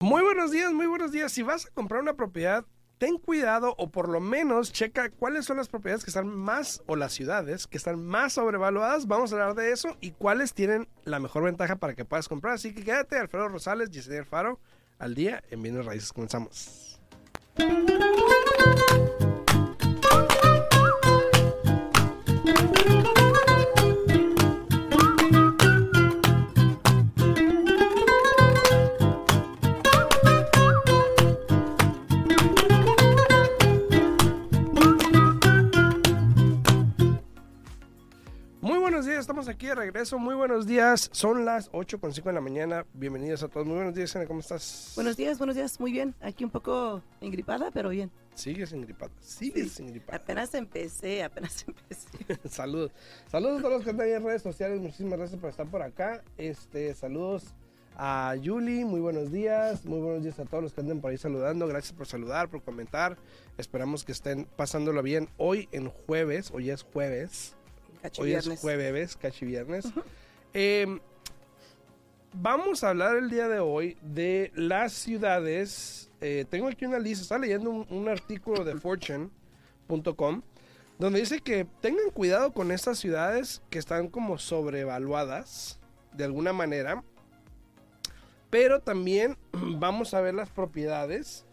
Muy buenos días, muy buenos días. Si vas a comprar una propiedad, ten cuidado o por lo menos checa cuáles son las propiedades que están más o las ciudades que están más sobrevaluadas. Vamos a hablar de eso y cuáles tienen la mejor ventaja para que puedas comprar. Así que quédate, Alfredo Rosales, Yesenia Faro, al día en Bienes Raíces. Comenzamos. Estamos aquí de regreso. Muy buenos días. Son las 8.5 de la mañana. Bienvenidos a todos. Muy buenos días, Ana. ¿Cómo estás? Buenos días, buenos días, muy bien. Aquí un poco engripada, pero bien. Sigues engripada. Sigues Sí. engripada. Apenas empecé, apenas empecé. Saludos. Saludos a todos los que están ahí en redes sociales. Muchísimas gracias por estar por acá. Este, saludos a Yuli. Muy buenos días. Muy buenos días a todos los que andan por ahí saludando. Gracias por saludar, por comentar. Esperamos que estén pasándolo bien hoy en jueves. Hoy es jueves. Hoy es jueves, cachi viernes. Eh, vamos a hablar el día de hoy de las ciudades. Eh, tengo aquí una lista, estaba leyendo un, un artículo de fortune.com donde dice que tengan cuidado con estas ciudades que están como sobrevaluadas de alguna manera. Pero también vamos a ver las propiedades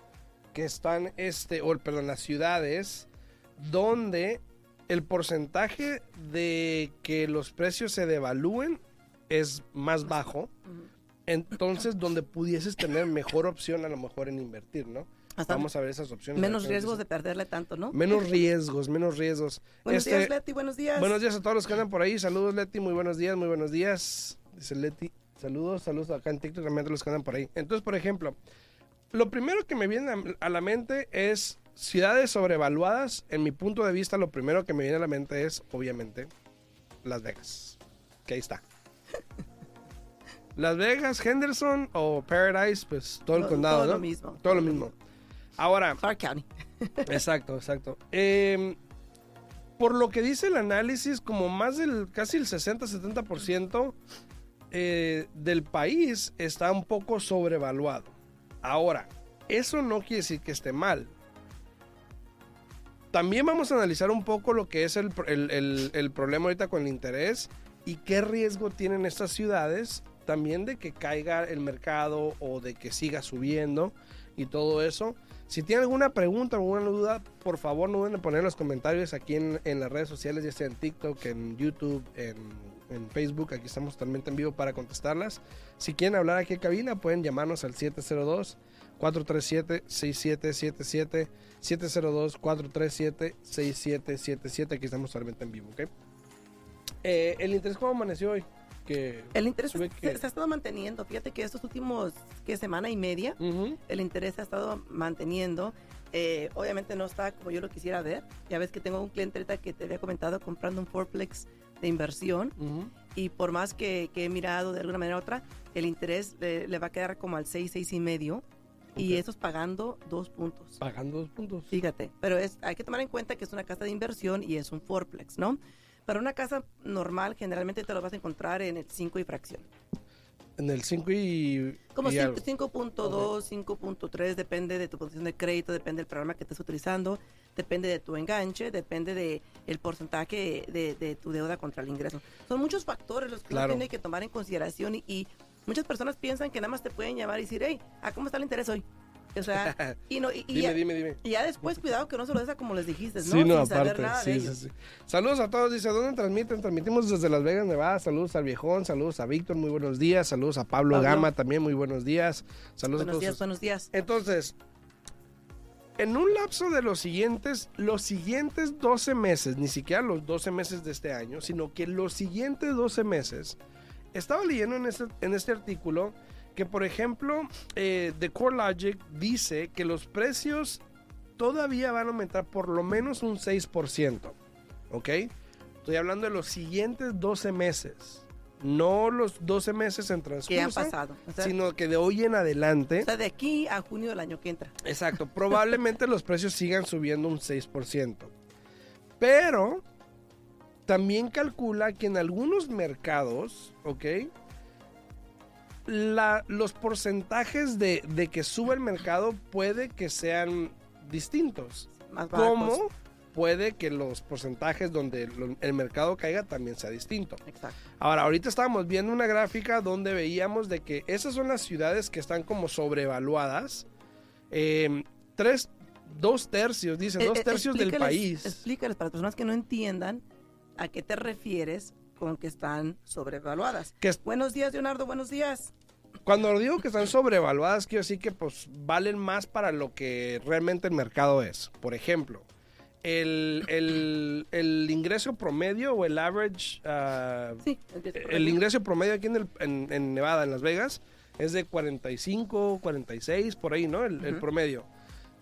que están, este, o perdón, las ciudades donde el porcentaje de que los precios se devalúen es más bajo. Entonces, donde pudieses tener mejor opción a lo mejor en invertir, ¿no? Hasta Vamos a ver esas opciones. menos riesgos de perderle tanto, ¿no? Menos riesgos, menos riesgos. Buenos Este, días, Leti, buenos días. Buenos días a todos los que andan por ahí. Saludos, Leti. Muy buenos días, muy buenos días. Dice Leti. Saludos, saludos acá en TikTok también a los que andan por ahí. Entonces, por ejemplo, lo primero que me viene a- a la mente es ciudades sobrevaluadas. En mi punto de vista, lo primero que me viene a la mente es, obviamente, Las Vegas. Que ahí está. Las Vegas, Henderson o Paradise, pues todo el Todo- condado, todo ¿no? lo mismo. Todo lo mismo. Ahora, Clark County. Exacto, exacto. Eh, por lo que dice el análisis, como más del casi el 60-70% eh, del país está un poco sobrevaluado. Ahora, eso no quiere decir que esté mal. También vamos a analizar un poco lo que es el, el- el- el problema ahorita con el interés y qué riesgo tienen estas ciudades también de que caiga el mercado o de que siga subiendo y todo eso. Si tienen alguna pregunta o alguna duda, por favor no duden en poner en los comentarios aquí en, en las redes sociales, ya sea en TikTok, en YouTube, en, en Facebook. Aquí estamos totalmente en vivo para contestarlas. Si quieren hablar aquí en cabina, pueden llamarnos al 702-437-6777. 702-437-6777. Aquí estamos totalmente en vivo, ¿ok? Eh, ¿El interés cómo amaneció hoy? Que... El interés se, que- se ha estado manteniendo. Fíjate que estos últimos, que semana y media, Ujú. el interés se ha estado manteniendo. Eh, obviamente no está como yo lo quisiera ver. Ya ves que tengo un cliente ahorita que te había comentado comprando un fourplex de inversión. Ujú. y por más que, que he mirado de alguna manera u otra, el interés le, le va a quedar como al 6, 6 y medio. Y eso es pagando dos puntos. Pagando dos puntos. Fíjate, pero es, hay que tomar en cuenta que es una casa de inversión y es un fourplex, ¿no? Para una casa normal, generalmente te lo vas a encontrar en el 5 y fracción. En el 5 y. Como y cinco- algo. 5.2, 5.3, depende de tu posición de crédito, depende del programa que estés utilizando, depende de tu enganche, depende de el porcentaje de, de tu deuda contra el ingreso. Son muchos factores los que Claro. uno tiene que tomar en consideración y, y muchas personas piensan que nada más te pueden llamar y decir, hey, ¿a cómo está el interés hoy? O sea, y, no, y, y Dime, ya, dime, dime. y ya después cuidado que no se lo des como les dijiste, ¿no? Sí, no, Sin aparte. nada de Sí, sí, ellos. sí. Saludos a todos. Dice, ¿dónde transmiten? Transmitimos desde Las Vegas, Nevada. Saludos al viejón. Saludos a Víctor. Muy buenos días. Saludos a Pablo, Pablo. Gama también. Muy buenos días. Saludos a Buenos todos. días, buenos días. Entonces, en un lapso de los siguientes, los siguientes 12 meses, ni siquiera los 12 meses de este año, sino que los siguientes 12 meses, estaba leyendo en este, en este artículo que, por ejemplo, eh, The Core Logic dice que los precios todavía van a aumentar por lo menos un 6%. ¿Ok? Estoy hablando de los siguientes 12 meses. No los 12 meses en transcurso. Que han pasado. O sea, Sino que de hoy en adelante. o sea, de aquí a junio del año que entra. Exacto, probablemente los precios sigan subiendo un 6%. Pero también calcula que en algunos mercados, ¿ok? La, los porcentajes de, de que sube el mercado puede que sean distintos. Más. Como puede que los porcentajes donde el mercado caiga también sea distinto. Exacto. Ahora, ahorita estábamos viendo una gráfica donde veíamos de que esas son las ciudades que están como sobrevaluadas. Eh, tres, dos tercios, dicen, dos Eh, eh, tercios del país. Explícales para personas que no entiendan a qué te refieres con que están sobrevaluadas. Que es- Buenos días, Leonardo, buenos días. Cuando digo que están sobrevaluadas, quiero decir que pues valen más para lo que realmente el mercado es. Por ejemplo, el, el- el ingreso promedio o el average, ah, Sí, el ingreso promedio aquí en, el- en- en Nevada, en Las Vegas, es de 45, 46, por ahí, ¿no? El, promedio.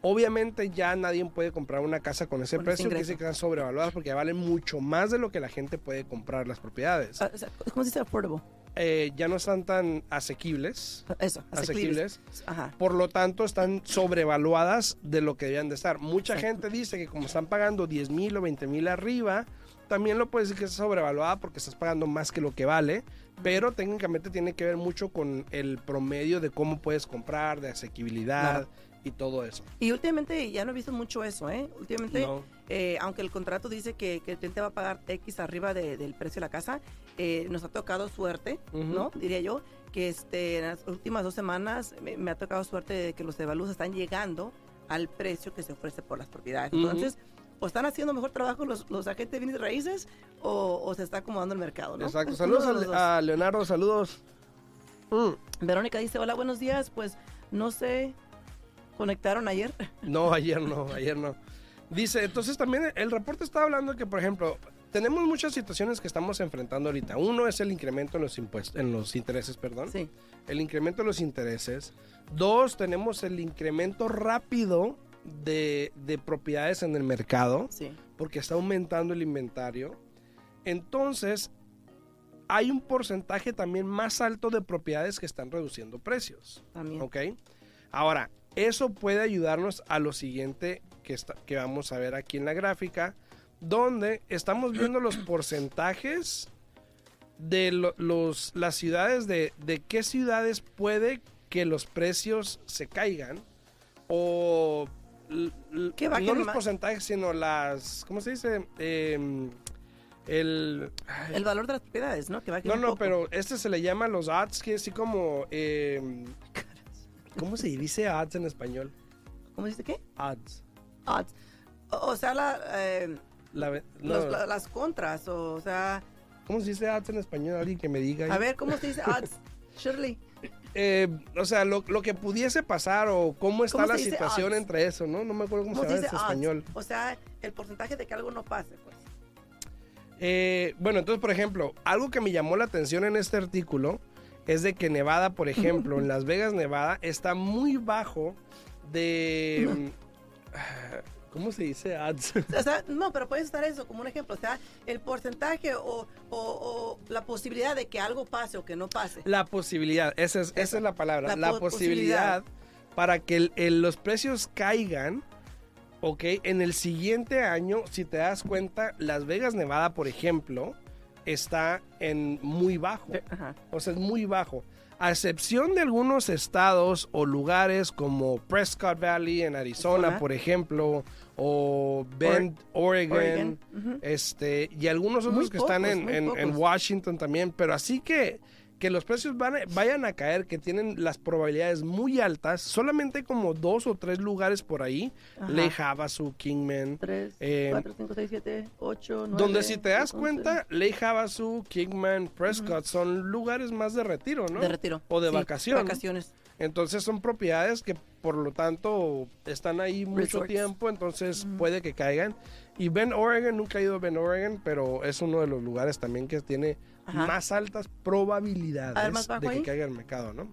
Obviamente ya nadie puede comprar una casa con ese Con precio, que ingreso. dice que están sobrevaluadas porque ya valen mucho más de lo que la gente puede comprar las propiedades. Ah, ¿Cómo se dice affordable? Eh, ya no están tan asequibles, Eso, asequibles. Ajá. Por lo tanto, están sobrevaluadas de lo que debían de estar. Mucha Exacto. gente dice que como están pagando 10 mil o 20 mil arriba, también lo puedes decir que está sobrevaluada porque estás pagando más que lo que vale. Pero técnicamente tiene que ver mucho con el promedio de cómo puedes comprar, de asequibilidad Claro. Y todo eso. Y últimamente ya no he visto mucho eso, ¿eh? Últimamente, No. eh, aunque el contrato dice que, que el cliente va a pagar X arriba de- del precio de la casa, eh, nos ha tocado suerte. ¿no? Diría yo, que este, en las últimas dos semanas me, me ha tocado suerte de que los devalúos están llegando al precio que se ofrece por las propiedades. Entonces, o están haciendo mejor trabajo los, los agentes de bienes raíces o, o se está acomodando el mercado, ¿no? Exacto. Saludos a Leonardo, saludos. Mm, Verónica dice, hola, buenos días. Pues no sé, conectaron ayer. No, ayer no, ayer no. Dice, entonces también el reporte está hablando que, por ejemplo, tenemos muchas situaciones que estamos enfrentando ahorita. Uno es el incremento en los impuestos, en los intereses, perdón. Sí, El incremento de los intereses. Dos, tenemos el incremento rápido de, de propiedades en el mercado sí. porque está aumentando el inventario. Entonces, hay un porcentaje también más alto de propiedades que están reduciendo precios. También. ¿Ok? Ahora, eso puede ayudarnos a lo siguiente que, está- que vamos a ver aquí en la gráfica, donde estamos viendo los porcentajes de lo- los, las ciudades, de, de qué ciudades puede que los precios se caigan, o Que bajen no los porcentajes, sino las, ¿cómo se dice? Em, el, El valor de las propiedades, ¿no? Que no, un no, poco. pero este se le llama los odds, que es así como... em, ¿Cómo se dice odds en español? ¿Cómo dice qué? Odds. Odds. O, sea, la, eh, La ve- no, los- la- las contras, o, sea... ¿Cómo se dice odds en español? Alguien que me diga. A ver, ¿cómo se dice odds? Shirley. Eh, o sea, lo, lo que pudiese pasar o cómo está ¿Cómo la situación odds? entre eso, ¿no? No me acuerdo cómo, ¿Cómo se dice en español. O sea, el porcentaje de que algo no pase, pues. Eh, bueno, entonces, por ejemplo, algo que me llamó la atención en este artículo es de que Nevada, por ejemplo, en Las Vegas, Nevada, está muy bajo de... mm, ¿Cómo se dice odds? O sea, no, pero puedes usar eso como un ejemplo. O sea, el porcentaje o, o- o la posibilidad de que algo pase o que no pase. La posibilidad, esa es, esa es la palabra, la, la po- posibilidad, para que el- el- los precios caigan, ok, en el siguiente año, si te das cuenta, Las Vegas, Nevada, por ejemplo, está en muy bajo, Ajá. o sea, es muy bajo. A excepción de algunos estados o lugares como Prescott Valley en Arizona, por ejemplo, o Bend, Oregon, este, y algunos otros Muy que están en, en-. Washington también, pero así que, que los precios van a- vayan a caer, que tienen las probabilidades muy altas, solamente como dos o tres lugares por ahí, Ajá. Lake Havasu, Kingman, 3, Eh, 4, 5, 6, 7, 8, 9. donde si te das cuenta, Lake Havasu, Kingman, Prescott son lugares más de retiro, ¿no? De retiro. O de Sí, vacación. vacaciones. Entonces son propiedades que por lo tanto están ahí mucho Resorts. tiempo, entonces puede que caigan. Y Ben Oregon, nunca he ido a Ben Oregon, pero es uno de los lugares también que tiene Ajá. más altas probabilidades A ver, ¿más bajo de que caiga el mercado, ¿no?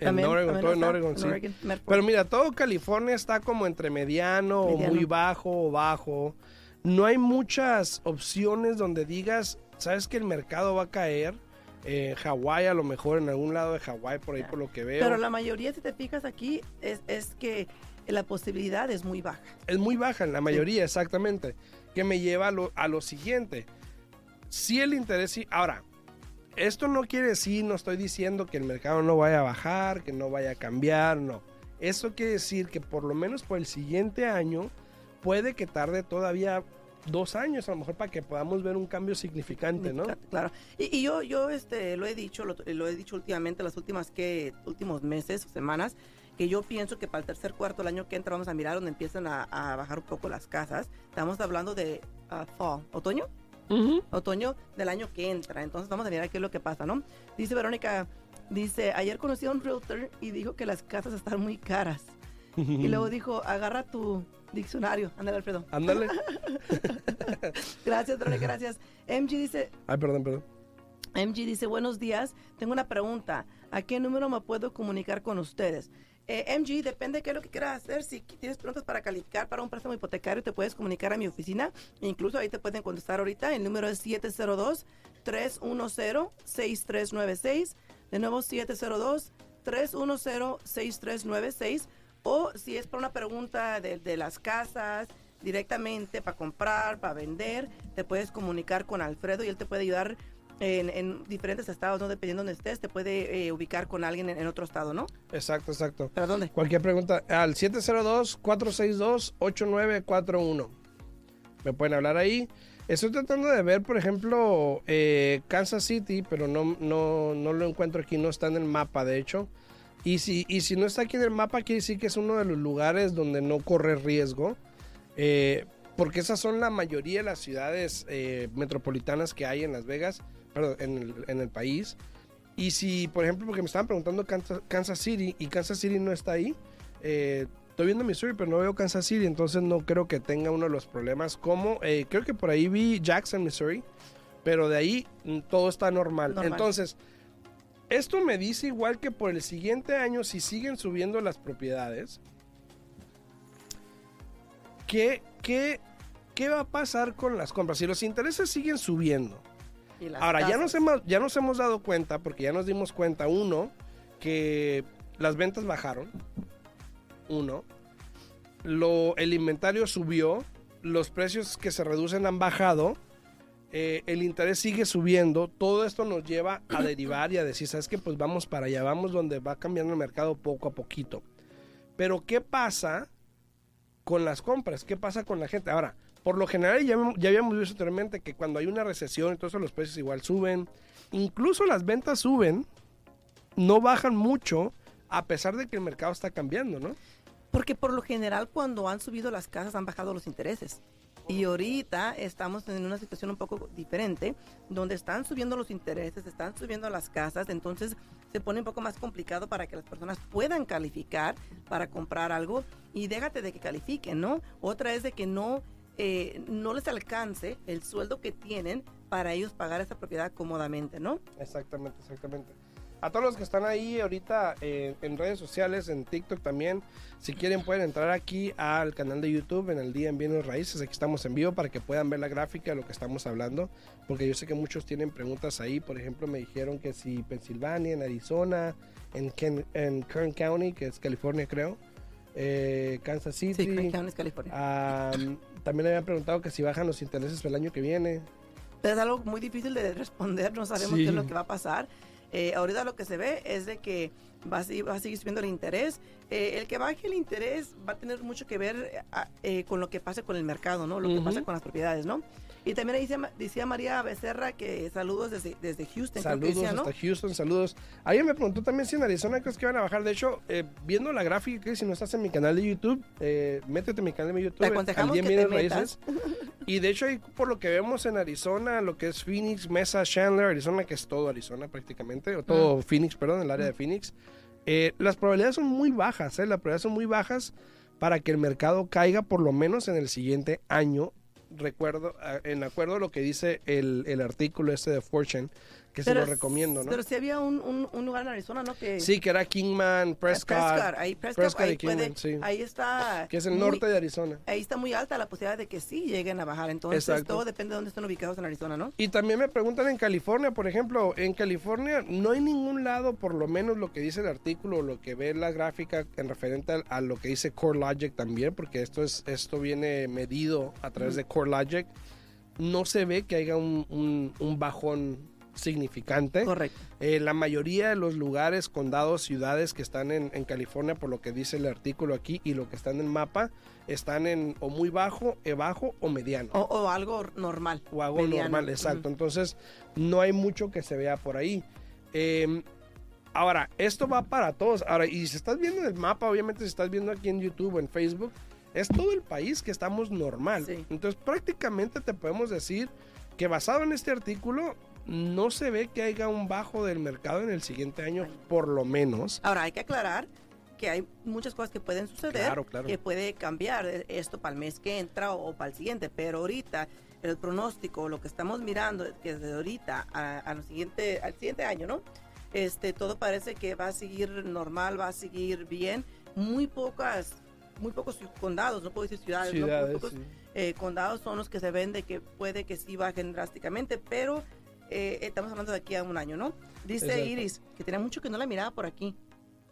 En También, Oregon, todo en Oregon, sí. Medford. Pero mira, todo California está como entre mediano, o Mediano. muy bajo o bajo. No hay muchas opciones donde digas, sabes que el mercado va a caer. En Hawái, a lo mejor en algún lado de Hawái, por ahí por lo que veo. Pero la mayoría, si te fijas aquí, es, es que la posibilidad es muy baja. Es muy baja en la mayoría, exactamente. Que me lleva a lo, a lo siguiente. Si el interés... Ahora, esto no quiere decir, no estoy diciendo que el mercado no vaya a bajar, que no vaya a cambiar, no. Eso quiere decir que por lo menos por el siguiente año puede que tarde todavía dos años a lo mejor para que podamos ver un cambio significante, ¿no? Claro. Y, y yo, yo este, lo he dicho, lo, lo he dicho últimamente, las últimas que, últimos meses o semanas, que yo pienso que para el tercer cuarto del año que entra vamos a mirar donde empiezan a, a bajar un poco las casas. Estamos hablando de ah, fall, otoño, Ujú. otoño del año que entra. Entonces vamos a mirar qué es lo que pasa, ¿no? Dice Verónica, dice, ayer conocí a un realtor y dijo que las casas están muy caras. Y luego dijo, agarra tu diccionario. Ándale, Alfredo. Ándale. Gracias, Verónica, gracias. MG dice, Ay, perdón, perdón. MG dice, buenos días, tengo una pregunta. ¿A qué número me puedo comunicar con ustedes? Eh, MG, depende de qué es lo que quieras hacer. Si tienes preguntas para calificar para un préstamo hipotecario, te puedes comunicar a mi oficina. Incluso ahí te pueden contestar ahorita. El número es 702-310-6396. De nuevo, 702-310-6396. O si es para una pregunta de, de las casas, directamente para comprar, para vender, te puedes comunicar con Alfredo y él te puede ayudar en, en diferentes estados, ¿no? Dependiendo de donde estés, te puede eh, ubicar con alguien en, en otro estado, ¿no? Exacto, exacto. ¿Pero dónde? Cualquier pregunta al 702-462-8941. Me pueden hablar ahí. Estoy tratando de ver, por ejemplo, eh, Kansas City, pero no, no, no lo encuentro aquí, no está en el mapa, de hecho. Y si, y si no está aquí en el mapa, quiere decir que es uno de los lugares donde no corre riesgo. eh, porque esas son la mayoría de las ciudades eh, metropolitanas que hay en Las Vegas, perdón, en el, en el país. Y si, por ejemplo, porque me estaban preguntando Kansas, Kansas City y Kansas City no está ahí, eh, estoy viendo Missouri, pero no veo Kansas City, entonces no creo que tenga uno de los problemas como, eh, creo que por ahí vi Jackson, Missouri, pero de ahí mm, todo está normal. Normal. Entonces, esto me dice igual que por el siguiente año, si siguen subiendo las propiedades, ¿qué, qué, qué va a pasar con las compras? Si los intereses siguen subiendo, Ahora, ya nos, hemos, ya nos hemos dado cuenta, porque ya nos dimos cuenta, uno, que las ventas bajaron. Uno. Lo, el inventario subió. Los precios que se reducen han bajado. Eh, el interés sigue subiendo. Todo esto nos lleva a derivar y a decir, ¿sabes qué? Pues vamos para allá. Vamos donde va cambiando el mercado poco a poquito. Pero, ¿qué pasa con las compras? ¿Qué pasa con la gente? Ahora, por lo general ya, ya habíamos visto anteriormente que cuando hay una recesión, entonces los precios igual suben. Incluso las ventas suben, no bajan mucho, a pesar de que el mercado está cambiando, ¿no? Porque por lo general cuando han subido las casas han bajado los intereses. Y ahorita estamos en una situación un poco diferente, donde están subiendo los intereses, están subiendo las casas, entonces se pone un poco más complicado para que las personas puedan calificar para comprar algo y déjate de que califiquen, ¿no? Otra es de que no, eh, no les alcance el sueldo que tienen para ellos pagar esa propiedad cómodamente, ¿no? Exactamente, exactamente. A todos los que están ahí ahorita eh, en redes sociales, en TikTok también, si quieren pueden entrar aquí al canal de YouTube en el día en bienes raíces. Aquí estamos en vivo para que puedan ver la gráfica de lo que estamos hablando, porque yo sé que muchos tienen preguntas ahí. Por ejemplo, me dijeron que si Pensilvania, en Arizona, en, Ken- en Kern County, que es California creo, eh, Kansas City. Sí, Craig County, California. ah, también habían preguntado que si bajan los intereses el año que viene. Pero es algo muy difícil de responder, no sabemos Sí. qué es lo que va a pasar. Eh, ahorita lo que se ve es de que va a, seguir- va a seguir subiendo el interés. Eh, el que baje el interés va a tener mucho que ver eh, con lo que pase con el mercado, ¿no? Lo que pasa con las propiedades, ¿no? Y también ahí decía, decía María Becerra que saludos desde, desde Houston, Saludos decía, ¿no? hasta Houston, saludos. Alguien me preguntó también si en Arizona crees que van a bajar. De hecho, eh, viendo la gráfica, que si no estás en mi canal de YouTube, eh, métete en mi canal de YouTube. Te aconsejamos que te Raíces. Y de hecho, por lo que vemos en Arizona, lo que es Phoenix, Mesa, Chandler, Arizona, que es todo Arizona prácticamente, o todo Phoenix, perdón, el área de Phoenix, eh, las probabilidades son muy bajas, ¿eh? Las probabilidades son muy bajas para que el mercado caiga por lo menos en el siguiente año. Recuerdo, ah, en acuerdo a lo que dice el, el artículo este de Fortune, que se lo recomiendo, ¿no? Pero sí había un, un, un lugar en Arizona, ¿no? Que, Sí, que era Kingman, Prescott. Prescott, ahí, Prescott, ahí, puede- Kingman, sí. ahí está. Que es el muy- norte de Arizona. Ahí está muy alta la posibilidad de que sí lleguen a bajar. Entonces, Exacto. todo depende de dónde estén ubicados en Arizona, ¿no? Y también me preguntan en California, por ejemplo, en California no hay ningún lado, por lo menos lo que dice el artículo, o lo que ve la gráfica en referente a, a lo que dice CoreLogic también, porque esto es esto viene medido a través de CoreLogic, no se ve que haya un, un- un bajón significante. Correcto. Eh, la mayoría de los lugares, condados, ciudades que están en, en California, por lo que dice el artículo aquí y lo que está en el mapa, están en o muy bajo, eh, bajo o mediano O, o algo normal. o algo mediano. normal, exacto. Entonces, no hay mucho que se vea por ahí. Eh, ahora, esto va para todos. Ahora, y si estás viendo el mapa, obviamente si estás viendo aquí en YouTube o en Facebook, es todo el país que estamos normal. Sí. Entonces, prácticamente te podemos decir que basado en este artículo, no se ve que haya un bajo del mercado en el siguiente año, por lo menos. Ahora, hay que aclarar que hay muchas cosas que pueden suceder, Claro, claro. que puede cambiar eh, esto para el mes que entra o, para el siguiente, pero ahorita el pronóstico, lo que estamos mirando, que desde ahorita a, a lo siguiente, al siguiente año, ¿no? Este, todo parece que va a seguir normal, va a seguir bien. Muy pocas, muy pocos condados, no puedo decir ciudades, ¿no? Muy pocos sí. eh, condados son los que se ven de que puede que sí bajen drásticamente, pero eh, estamos hablando de aquí a un año, ¿no? Dice Exacto. Iris, que tenía mucho que no la miraba por aquí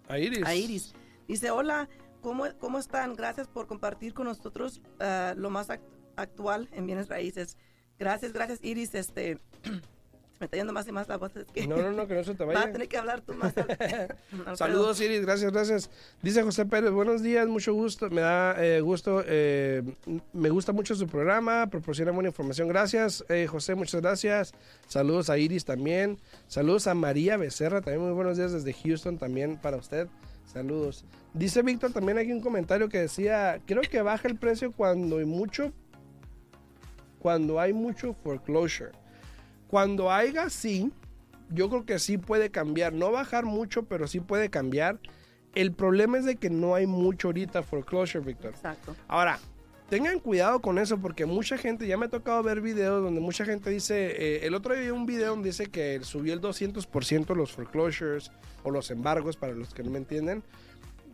A Iris. a Iris. Dice, hola, ¿cómo, cómo están? Gracias por compartir con nosotros ah, lo más act- actual en bienes raíces. Gracias, gracias Iris. Este, me está yendo más y más la voz. Es que No, no, no, que no se te vas a vaya. tener que hablar tú más. Saludos Iris, gracias, gracias. Dice José Pérez, buenos días, mucho gusto, me da eh, gusto, eh, me gusta mucho su programa, proporciona buena información, gracias eh, José, muchas gracias. Saludos a Iris también, saludos a María Becerra, también muy buenos días desde Houston también para usted, saludos. Dice Víctor también aquí un comentario que decía, creo que baja el precio cuando hay mucho, cuando hay mucho foreclosure. Cuando haya sí, yo creo que sí puede cambiar. No bajar mucho, pero sí puede cambiar. El problema es de que no hay mucho ahorita foreclosure, Víctor. Exacto. Ahora, tengan cuidado con eso porque mucha gente, ya me ha tocado ver videos donde mucha gente dice, eh, el otro día vi un video donde dice que subió el 200% los foreclosures o los embargos, para los que no me entienden,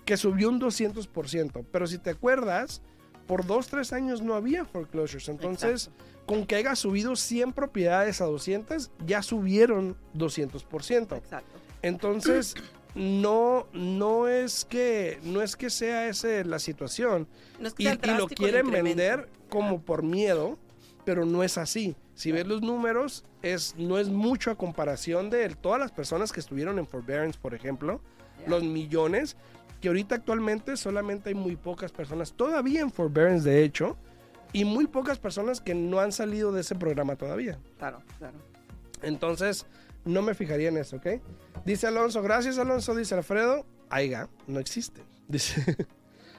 que subió un 200%. Pero si te acuerdas, por dos, tres años no había foreclosures. Entonces, con que haya subido 100 propiedades a 200, ya subieron 200%. Exacto. Entonces, no, no es que, no es que sea esa la situación. No es que Y, lo quieren vender como por miedo, pero no es así. Si ves los números, es, no es mucho a comparación de todas las personas que estuvieron en forbearance, por ejemplo, los millones, que ahorita actualmente solamente hay muy pocas personas todavía en forbearance, de hecho, y muy pocas personas que no han salido de ese programa todavía. Claro, claro. Entonces, no me fijaría en eso, ¿ok? Dice Alonso, gracias Alonso, dice Alfredo, Aiga, no existe. Dice,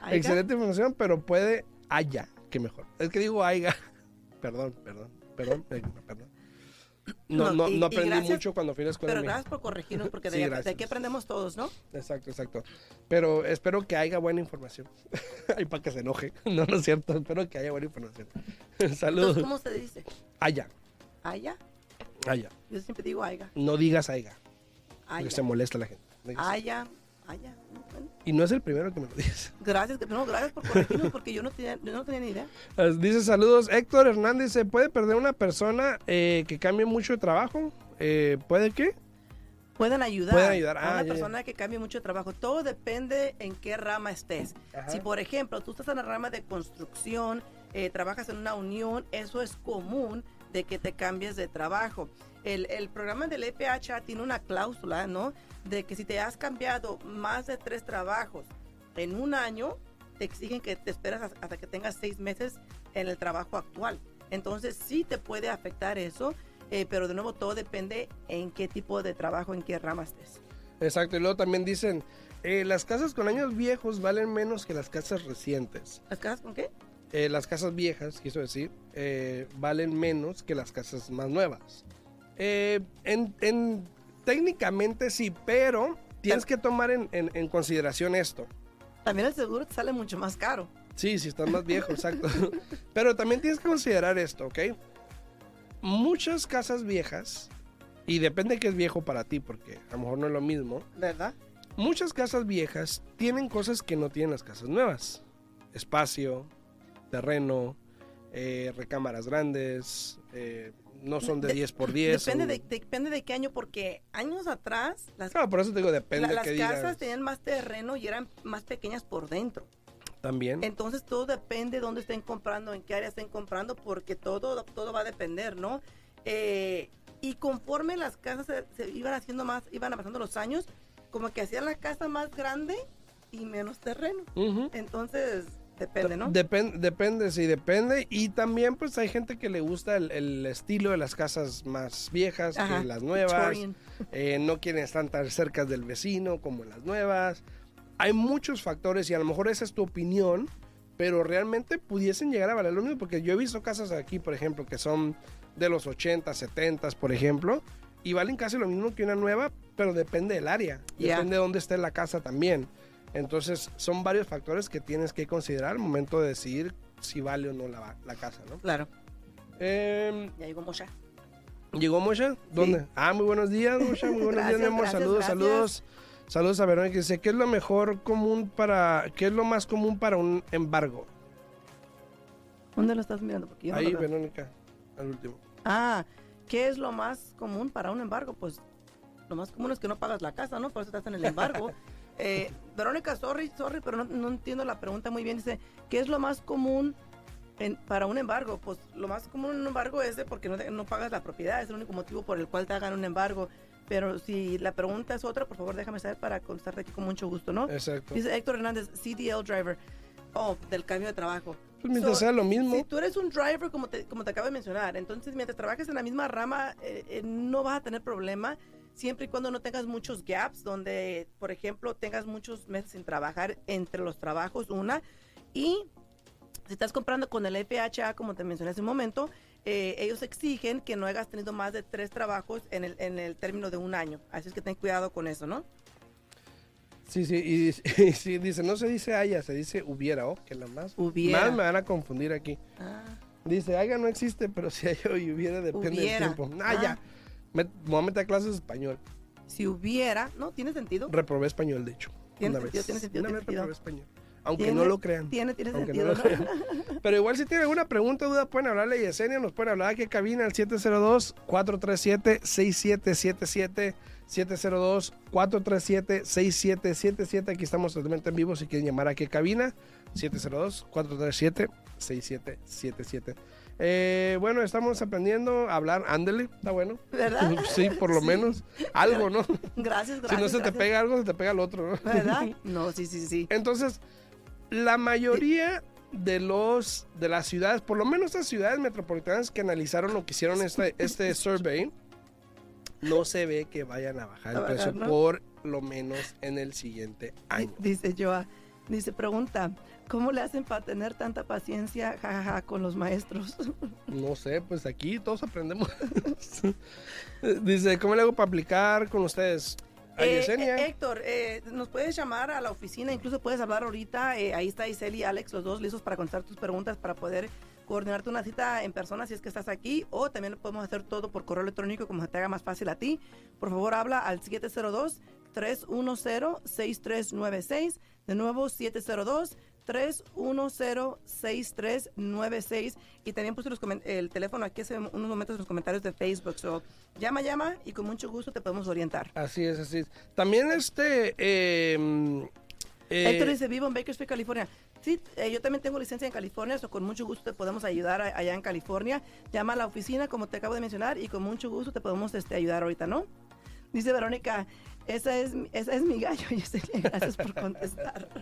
Aiga. excelente información, pero puede haya, que mejor. Es que digo Aiga, perdón, perdón, perdón, perdón. No, No, no, y- no aprendí gracias- mucho cuando fui a la escuela. Pero gracias por corregirnos, porque de, Sí, de aquí aprendemos todos, ¿no? Exacto, exacto. Pero espero que haya buena información. Ay, para que se enoje. No, no es cierto. Espero que haya buena información. Saludos. Entonces, ¿cómo se dice? Haya, ¿Aya? haya. Yo siempre digo aiga. No digas Aiga, porque Aya. se molesta la gente. Digas- Aya. Bueno, Y no es el primero que me lo dice. gracias, no, gracias por corregirnos, porque yo no tenía, yo no tenía ni idea. Dice saludos, Héctor Hernández, ¿se puede perder una persona eh, que cambie mucho de trabajo? Eh, ¿Puede qué? Pueden ayudar, Pueden ayudar. a Ah, una ya, ya. persona que cambie mucho de trabajo. Todo depende en qué rama estés. Ajá. Si, por ejemplo, tú estás en la rama de construcción, eh, trabajas en una unión, eso es común de que te cambies de trabajo. El, el programa del EPH tiene una cláusula, ¿no? De que si te has cambiado más de tres trabajos en un año, te exigen que te esperas hasta- hasta que tengas seis meses en el trabajo actual. Entonces sí te puede afectar eso, eh, pero de nuevo todo depende en qué tipo de trabajo, en qué rama estés. Exacto, y luego también dicen, eh, las casas con años viejos valen menos que las casas recientes. ¿Las casas con qué? Eh, las casas viejas, quiso decir, eh, valen menos que las casas más nuevas. Eh, en, en- técnicamente sí, pero tienes que tomar en, en- en consideración esto. También el seguro te sale mucho más caro. Sí, si estás más viejo, exacto. Pero también tienes que considerar esto, ¿ok? Muchas casas viejas y depende de qué es viejo para ti, porque a lo mejor no es lo mismo. ¿Verdad? Muchas casas viejas tienen cosas que no tienen las casas nuevas. Espacio, terreno, eh, recámaras grandes, eh, no son de De- 10 por 10. Depende son- de, depende de qué año, porque años atrás las, Claro, por eso te digo, depende la- de las qué casas digas. tenían más terreno y eran más pequeñas por dentro. También. Entonces todo depende de dónde estén comprando, en qué área estén comprando, porque todo, todo va a depender, ¿no? Eh, y conforme las casas se, se iban haciendo más, iban avanzando los años, como que hacían la casa más grande y menos terreno. Entonces, depende, ¿no? Depen- depende, sí, depende. Y también, pues, hay gente que le gusta el, el estilo de las casas más viejas Ajá, que las nuevas. Eh, no quieren estar tan cerca del vecino como las nuevas. Hay muchos factores y a lo mejor esa es tu opinión, pero realmente pudiesen llegar a valer lo mismo. Porque yo he visto casas aquí, por ejemplo, que son de los 80, 70, por ejemplo, y valen casi lo mismo que una nueva, pero depende del área. Depende de dónde esté la casa también. Entonces, son varios factores que tienes que considerar al momento de decidir si vale o no la, la casa, ¿no? Claro, Em, ya llegó Mosha. ¿Llegó Moshe? ¿Dónde? Ah, muy buenos días, Moshe. Muy buenos días, mi saludos, gracias. saludos. Saludos a Verónica. Dice, ¿qué es lo mejor común para... ¿Qué es lo más común para un embargo? ¿Dónde lo estás mirando? Porque yo no Ahí. Verónica, al último. Ah, ¿qué es lo más común para un embargo? Pues lo más común es que no pagas la casa, ¿no? Por eso estás en el embargo. Eh, Verónica, sorry, sorry, pero no, no entiendo la pregunta muy bien. Dice, ¿qué es lo más común en- para un embargo? Pues lo más común en un embargo es de porque no, te- no pagas la propiedad, es el único motivo por el cual te hagan un embargo. Pero si la pregunta es otra, por favor déjame saber para contestarte aquí con mucho gusto, ¿no? Exacto. Dice Héctor Hernández, CDL driver. Oh, del cambio de trabajo. Pues mientras So, sea lo mismo. Si tú eres un driver, como te, como te acabo de mencionar, entonces mientras trabajes en la misma rama, eh, eh, no vas a tener problema, siempre y cuando no tengas muchos gaps, donde, por ejemplo, tengas muchos meses sin trabajar entre los trabajos, una, y si estás comprando con el FHA, como te mencioné hace un momento, eh, ellos exigen que no hayas tenido más de tres trabajos en el, en el término de un año. Así es que ten cuidado con eso, ¿no? Sí, sí, y, dice- y sí, dice, no se dice haya, se dice hubiera, oh, que la más. Hubiera. Más me van a confundir aquí. Ah, Dice, haya no existe, pero si haya y hubiera, depende Hubiera. del tiempo. Ah, Ah. ya. Me, me voy a meter a clases de español. si hubiera, ¿no? ¿Tiene sentido? Reprobé español, de hecho. Tiene una sentido, vez. tiene sentido, Una tiene vez sentido. reprobé español. Aunque Tiene- no lo crean. Tiene, tiene Aunque sentido. no lo crean. Pero igual si tienen alguna pregunta o duda pueden hablarle a Yesenia, nos pueden hablar aquí en cabina al 702-437-6777, 702-437-6777, aquí estamos totalmente en vivo si quieren llamar aquí a cabina, 702-437-6777. Eh, bueno, estamos aprendiendo a hablar, ándele, está bueno. ¿Verdad? Sí, por lo Sí. menos, algo, ¿no? Gracias, gracias. si no se te pega algo, se te pega el otro, ¿no? ¿Verdad? No, sí, sí, sí. Entonces, la mayoría de los de las ciudades, por lo menos las ciudades metropolitanas que analizaron o que hicieron este, este survey, no se ve que vayan a bajar el precio ¿no? por lo menos en el siguiente año. Dice Joa, dice, pregunta, ¿cómo le hacen para tener tanta paciencia, jajaja, con los maestros? No sé, pues aquí todos aprendemos. Dice, ¿cómo le hago para aplicar con ustedes? A Eh, Yesenia. eh, Héctor, eh, nos puedes llamar a la oficina, incluso puedes hablar ahorita. eh, ahí está Iseli y Alex, los dos listos para contestar tus preguntas, para poder coordinarte una cita en persona si es que estás aquí, o también lo podemos hacer todo por correo electrónico como se te haga más fácil a ti. Por favor, habla al 702-310-6396. De nuevo, 702 310-6396 y también puse los el teléfono aquí hace unos momentos en los comentarios de Facebook. So, llama, llama y con mucho gusto te podemos orientar. Así es, así es. También este... eh, eh, Héctor dice, vivo en Bakersfield, California. Sí, eh, yo también tengo licencia en California, so con mucho gusto te podemos ayudar a- allá en California. Llama a la oficina, como te acabo de mencionar, y con mucho gusto te podemos este, ayudar ahorita, ¿no? Dice Verónica, esa es, esa es mi gallo, gracias por contestar.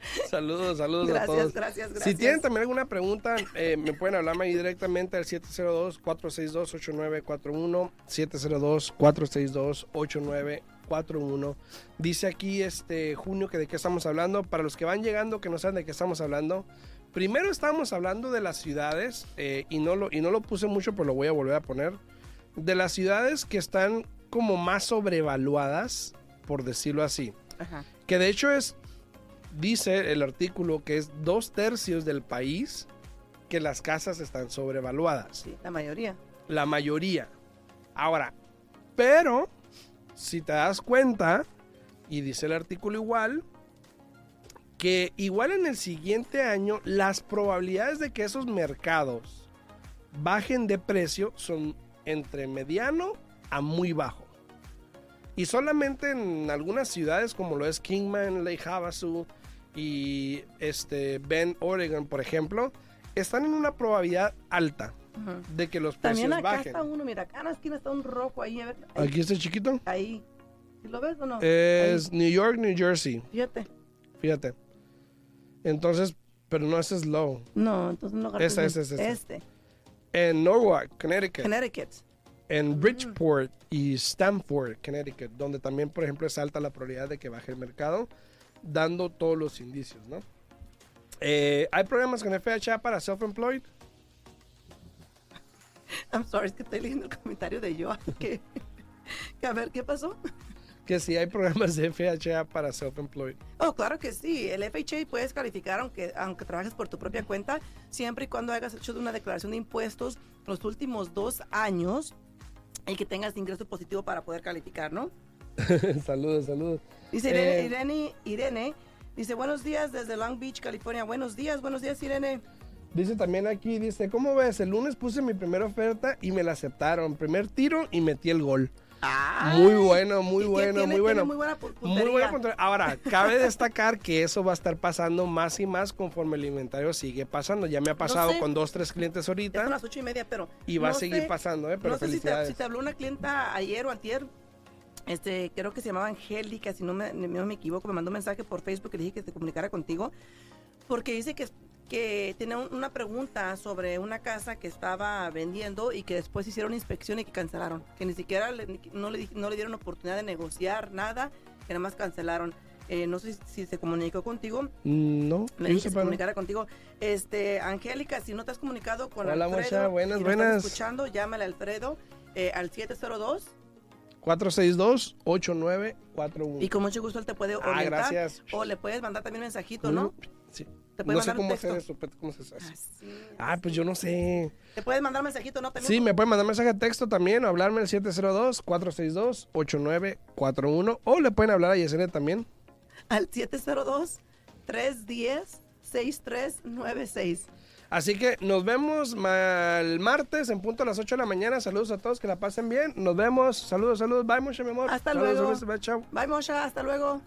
Saludos, saludos a Gracias, todos. gracias, gracias. Si tienen también alguna pregunta, eh, me pueden hablarme ahí directamente al 702-462-8941, 702-462-8941. Dice aquí este junio que de qué estamos hablando. Para los que van llegando, que no saben de qué estamos hablando, primero estábamos hablando de las ciudades, eh, y, no lo, y no lo puse mucho, pero lo voy a volver a poner, de las ciudades que están como más sobrevaluadas, por decirlo así. Ajá. Que de hecho es, dice el artículo, que es dos tercios del país que las casas están sobrevaluadas. Sí, la mayoría. La mayoría. Ahora, Pero, si te das cuenta, y dice el artículo igual, que igual en el siguiente año las probabilidades de que esos mercados bajen de precio son entre mediano a muy bajo. Y solamente en algunas ciudades como lo es Kingman, Lake Havasu y este Bend, Oregon, por ejemplo, están en una probabilidad alta de que los precios También acá bajen. está uno, mira, acá en la esquina está un rojo ahí, a ver, ahí, Aquí está chiquito. ahí. ¿Sí ¿Lo ves o no? Es Ahí, New York, New Jersey. Fíjate. Fíjate. Entonces, pero no ese es low. No, entonces no Esa, esa, esa, esa. Este, En Norwalk, Connecticut. Connecticut. en Bridgeport y Stamford, Connecticut, donde también, por ejemplo, es alta la probabilidad de que baje el mercado, dando todos los indicios, ¿no? Eh, ¿Hay programas con FHA para self-employed? I'm sorry, es que estoy leyendo el comentario de yo. Que, que a ver, ¿qué pasó? Que sí hay programas de FHA para self-employed. Oh, claro que sí. El FHA puedes calificar aunque, aunque trabajes por tu propia cuenta, siempre y cuando hayas hecho una declaración de impuestos los últimos dos años y que tengas ingreso positivo para poder calificar, ¿no? saludos, saludos. Dice Irene, Eh, Irene, Irene, dice buenos días desde Long Beach, California. Buenos días, buenos días, Irene. Dice también aquí, dice, ¿cómo ves? El lunes puse mi primera oferta y me la aceptaron. Primer tiro y metí el gol. Muy bueno, muy bueno, tiene- muy bueno. muy buena Muy buena. Ahora, cabe destacar que eso va a estar pasando más y más conforme el inventario sigue pasando. Ya me ha pasado sé. con dos, tres clientes ahorita las ocho y media, pero. y va a seguir sé- pasando, ¿eh? Pero no sé si te, si te habló una clienta ayer o antier. Este, creo que se llamaba Angélica, si no me, no me equivoco, me mandó un mensaje por Facebook y le dije que se comunicara contigo. Porque dice que, que tenía un- una pregunta sobre una casa que estaba vendiendo y que después hicieron inspección y que cancelaron. Que ni siquiera le- no, le, no le dieron oportunidad de negociar nada, que nada más cancelaron. Eh, no sé si, si se comunicó contigo. Mm, No, Le dije que se comunicara contigo. Este, Angélica, si no te has comunicado con Hola, Alfredo, Mocha, buenas, y lo estás buenas. escuchando, llámale a Alfredo eh, al 702 462-8941. y con mucho gusto él te puede Ah, orientar. gracias. O le puedes mandar también un mensajito, ¿no? Sí. Te puede No sé cómo hacer eso, ¿cómo se hace? Así. Ah, pues yo no sé. Te puedes mandar un mensajito, ¿no? También Sí, me pueden mandar mensaje de texto también o hablarme al 702-462-8941 o le pueden hablar a Yesenia también. Al 702 310 6396. Así que nos vemos el martes en punto a las 8 de la mañana. Saludos a todos, que la pasen bien. Nos vemos. Saludos, saludos. Bye, mucho, mi amor. Hasta Saludos, luego. bye, chao. Bye, Mosha. Hasta luego.